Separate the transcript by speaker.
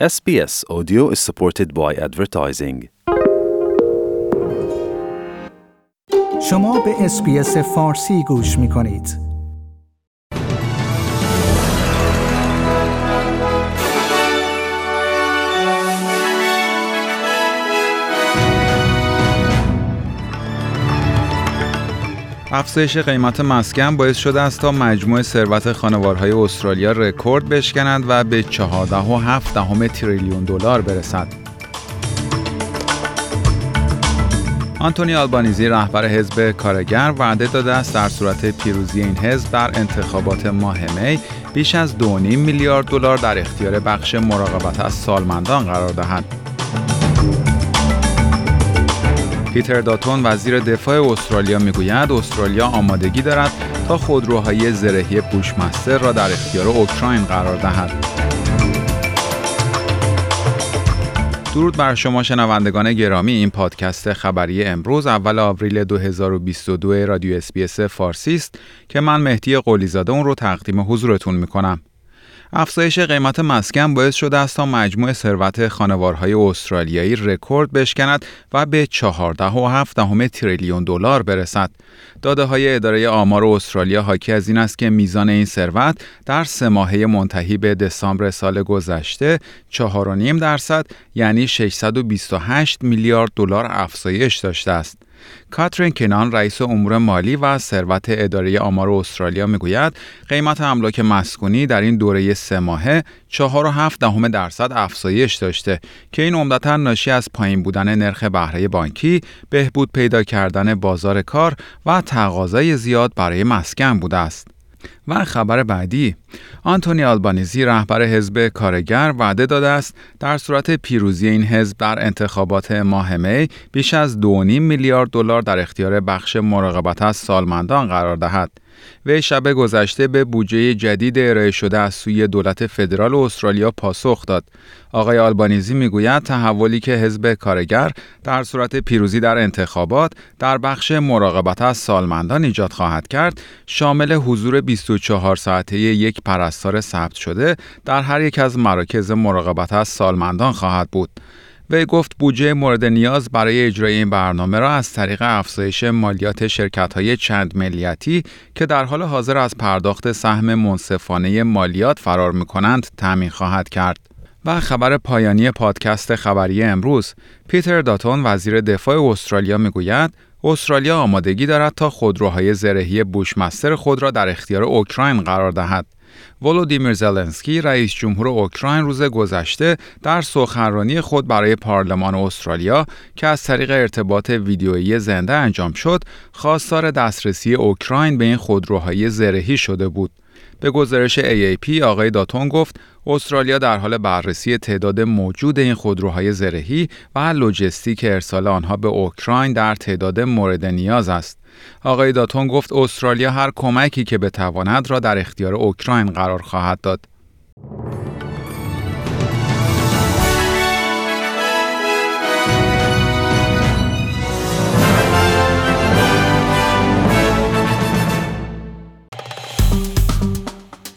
Speaker 1: SBS Audio is supported by advertising.
Speaker 2: شما به SBS فارسی گوش می کنید.
Speaker 3: افزایش قیمت مسکن باعث شده است تا مجموع ثروت خانوارهای استرالیا رکورد بشکنند و به 14.7 دهم تریلیون دلار برسد. آنتونی آلبانیزی رهبر حزب کارگر وعده داده است در صورت پیروزی این حزب در انتخابات ماه می بیش از 2.5 میلیارد دلار در اختیار بخش مراقبت از سالمندان قرار دهد. پیتر داتون وزیر دفاع استرالیا می‌گوید استرالیا آمادگی دارد تا خودروهای زرهی بوشمستر را در اختیار اوکراین قرار دهد. درود بر شما شنوندگان گرامی این پادکست خبری امروز اول آوریل 2022 رادیو SBS فارسی است که من مهدی قلیزاده اون رو تقدیم حضورتون می‌کنم. افزایش قیمت مسکن باعث شده است تا مجموع ثروت خانوارهای استرالیایی رکورد بشکند و به 14.7 تریلیون دلار برسد. داده های اداره آمار استرالیا حاکی از این است که میزان این ثروت در سه ماهه منتهی به دسامبر سال گذشته 4.5 درصد یعنی 628 میلیارد دلار افزایش داشته است. کاترین کنان رئیس امور مالی و ثروت اداره آمار استرالیا می‌گوید قیمت املاک مسکونی در این دوره سه ماهه 4.7 دهم درصد افزایش داشته که این عمدتا ناشی از پایین بودن نرخ بهره بانکی، بهبود پیدا کردن بازار کار و تقاضای زیاد برای مسکن بوده است. و خبر بعدی. آنتونی آلبانیزی رهبر حزب کارگر وعده داده است در صورت پیروزی این حزب در انتخابات ماه می بیش از 2.5 میلیارد دلار در اختیار بخش مراقبت از سالمندان قرار دهد. و شب گذشته به بودجه جدید ارائه شده از سوی دولت فدرال استرالیا پاسخ داد. آقای آلبانیزی می‌گوید تحولی که حزب کارگر در صورت پیروزی در انتخابات در بخش مراقبت از سالمندان ایجاد خواهد کرد، شامل حضور 24 ساعته یک پرستار ثبت شده در هر یک از مراکز مراقبت از سالمندان خواهد بود. وی گفت بودجه مورد نیاز برای اجرای این برنامه را از طریق افزایش مالیات شرکت های چند ملیتی که در حال حاضر از پرداخت سهم منصفانه مالیات فرار می کنند خواهد کرد. و خبر پایانی پادکست خبری امروز پیتر داتون وزیر دفاع استرالیا می‌گوید استرالیا آمادگی دارد تا خودروهای زرهی بوشمستر خود را در اختیار اوکراین قرار دهد. ولودیمیر زلنسکی رئیس جمهور اوکراین روز گذشته در سخنرانی خود برای پارلمان استرالیا که از طریق ارتباط ویدیویی زنده انجام شد، خواستار دسترسی اوکراین به این خودروهای زرهی شده بود. به گزارش AAP آقای داتون گفت استرالیا در حال بررسی تعداد موجود این خودروهای زرهی و لوجستیک ارسال آنها به اوکراین در تعداد مورد نیاز است. آقای داتون گفت استرالیا هر کمکی که بتواند را در اختیار اوکراین قرار خواهد داد.